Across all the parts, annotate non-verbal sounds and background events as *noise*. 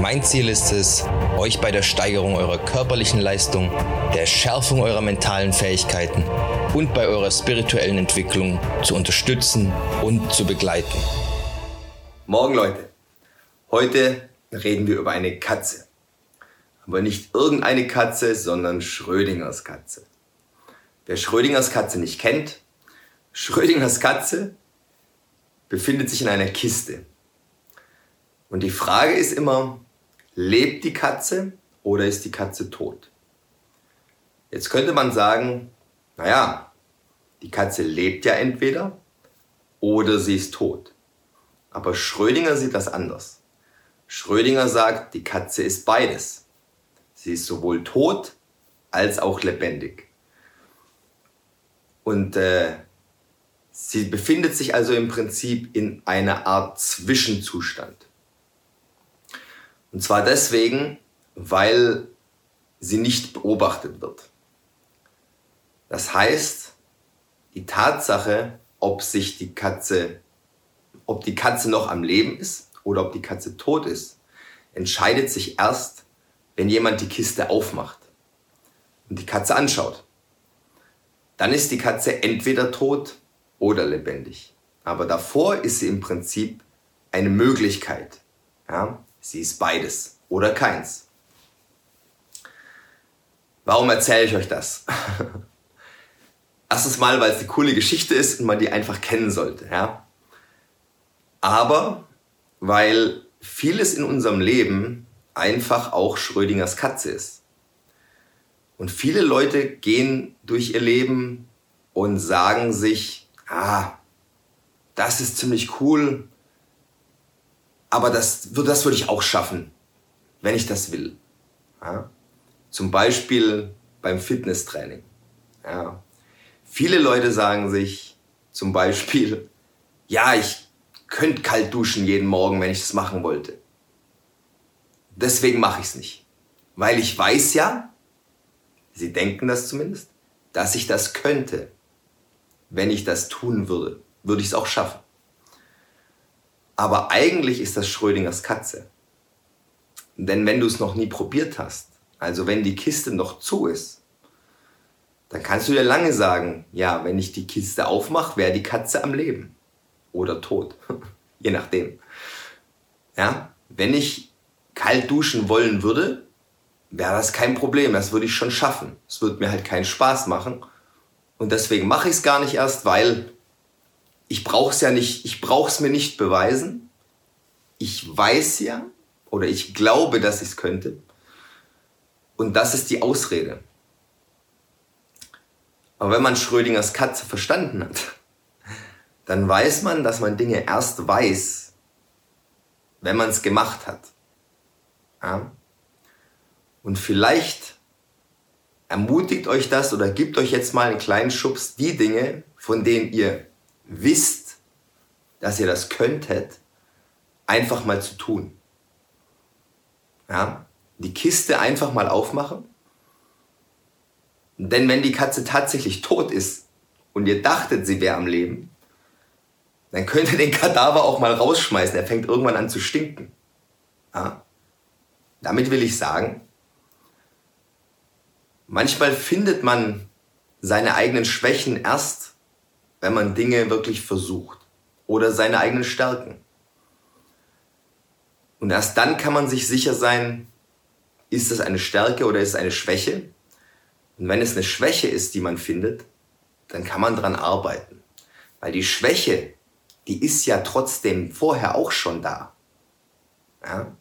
Mein Ziel ist es, euch bei der Steigerung eurer körperlichen Leistung, der Schärfung eurer mentalen Fähigkeiten und bei eurer spirituellen Entwicklung zu unterstützen und zu begleiten. Morgen Leute, heute reden wir über eine Katze. Aber nicht irgendeine Katze, sondern Schrödingers Katze. Wer Schrödingers Katze nicht kennt, Schrödingers Katze befindet sich in einer Kiste. Und die Frage ist immer, lebt die Katze oder ist die Katze tot? Jetzt könnte man sagen, naja, die Katze lebt ja entweder oder sie ist tot. Aber Schrödinger sieht das anders. Schrödinger sagt, die Katze ist beides. Sie ist sowohl tot als auch lebendig. Und äh, sie befindet sich also im Prinzip in einer Art Zwischenzustand. Und zwar deswegen, weil sie nicht beobachtet wird. Das heißt, die Tatsache, ob sich die Katze, ob die Katze noch am Leben ist oder ob die Katze tot ist, entscheidet sich erst, wenn jemand die Kiste aufmacht und die Katze anschaut. Dann ist die Katze entweder tot oder lebendig. Aber davor ist sie im Prinzip eine Möglichkeit. Ja? Sie ist beides oder keins. Warum erzähle ich euch das? *laughs* Erstens mal, weil es eine coole Geschichte ist und man die einfach kennen sollte. Ja? Aber weil vieles in unserem Leben einfach auch Schrödingers Katze ist. Und viele Leute gehen durch ihr Leben und sagen sich, ah, das ist ziemlich cool, aber das, das würde ich auch schaffen, wenn ich das will. Ja? Zum Beispiel beim Fitnesstraining. Ja? Viele Leute sagen sich zum Beispiel, ja, ich könnte kalt duschen jeden Morgen, wenn ich das machen wollte. Deswegen mache ich es nicht. Weil ich weiß ja, sie denken das zumindest, dass ich das könnte. Wenn ich das tun würde, würde ich es auch schaffen. Aber eigentlich ist das Schrödingers Katze. Denn wenn du es noch nie probiert hast, also wenn die Kiste noch zu ist, dann kannst du dir lange sagen, ja, wenn ich die Kiste aufmache, wäre die Katze am Leben oder tot, *laughs* je nachdem. Ja, wenn ich kalt duschen wollen würde, wäre das kein Problem, das würde ich schon schaffen. Es würde mir halt keinen Spaß machen und deswegen mache ich es gar nicht erst, weil ich brauche es ja nicht, ich brauche es mir nicht beweisen. Ich weiß ja oder ich glaube, dass ich es könnte. Und das ist die Ausrede. Aber wenn man Schrödingers Katze verstanden hat, *laughs* dann weiß man, dass man Dinge erst weiß, wenn man es gemacht hat. Ja? Und vielleicht ermutigt euch das oder gibt euch jetzt mal einen kleinen Schubs, die Dinge, von denen ihr wisst, dass ihr das könntet, einfach mal zu tun. Ja? Die Kiste einfach mal aufmachen denn wenn die Katze tatsächlich tot ist und ihr dachtet, sie wäre am Leben, dann könnt ihr den Kadaver auch mal rausschmeißen. Er fängt irgendwann an zu stinken. Ja? Damit will ich sagen, manchmal findet man seine eigenen Schwächen erst, wenn man Dinge wirklich versucht. Oder seine eigenen Stärken. Und erst dann kann man sich sicher sein, ist das eine Stärke oder ist es eine Schwäche? Und wenn es eine Schwäche ist, die man findet, dann kann man dran arbeiten. Weil die Schwäche, die ist ja trotzdem vorher auch schon da. Ja?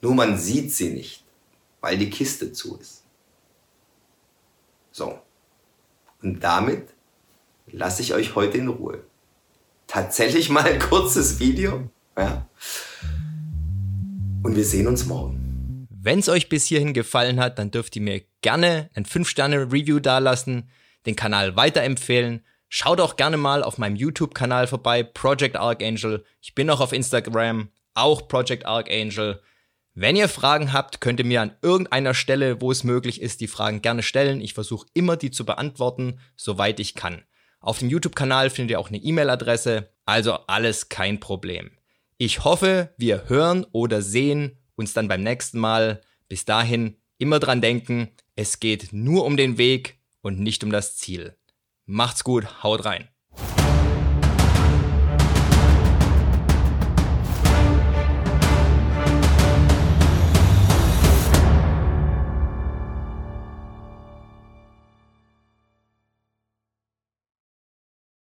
Nur man sieht sie nicht, weil die Kiste zu ist. So. Und damit lasse ich euch heute in Ruhe. Tatsächlich mal ein kurzes Video. Ja. Und wir sehen uns morgen. Wenn es euch bis hierhin gefallen hat, dann dürft ihr mir gerne ein 5-Sterne-Review dalassen, den Kanal weiterempfehlen, Schaut auch gerne mal auf meinem YouTube-Kanal vorbei, Project Archangel. Ich bin auch auf Instagram, auch Project Archangel. Wenn ihr Fragen habt, könnt ihr mir an irgendeiner Stelle, wo es möglich ist, die Fragen gerne stellen. Ich versuche immer, die zu beantworten, soweit ich kann. Auf dem YouTube-Kanal findet ihr auch eine E-Mail-Adresse, also alles kein Problem. Ich hoffe, wir hören oder sehen uns dann beim nächsten Mal. Bis dahin immer dran denken, es geht nur um den Weg und nicht um das Ziel. Macht's gut, haut rein.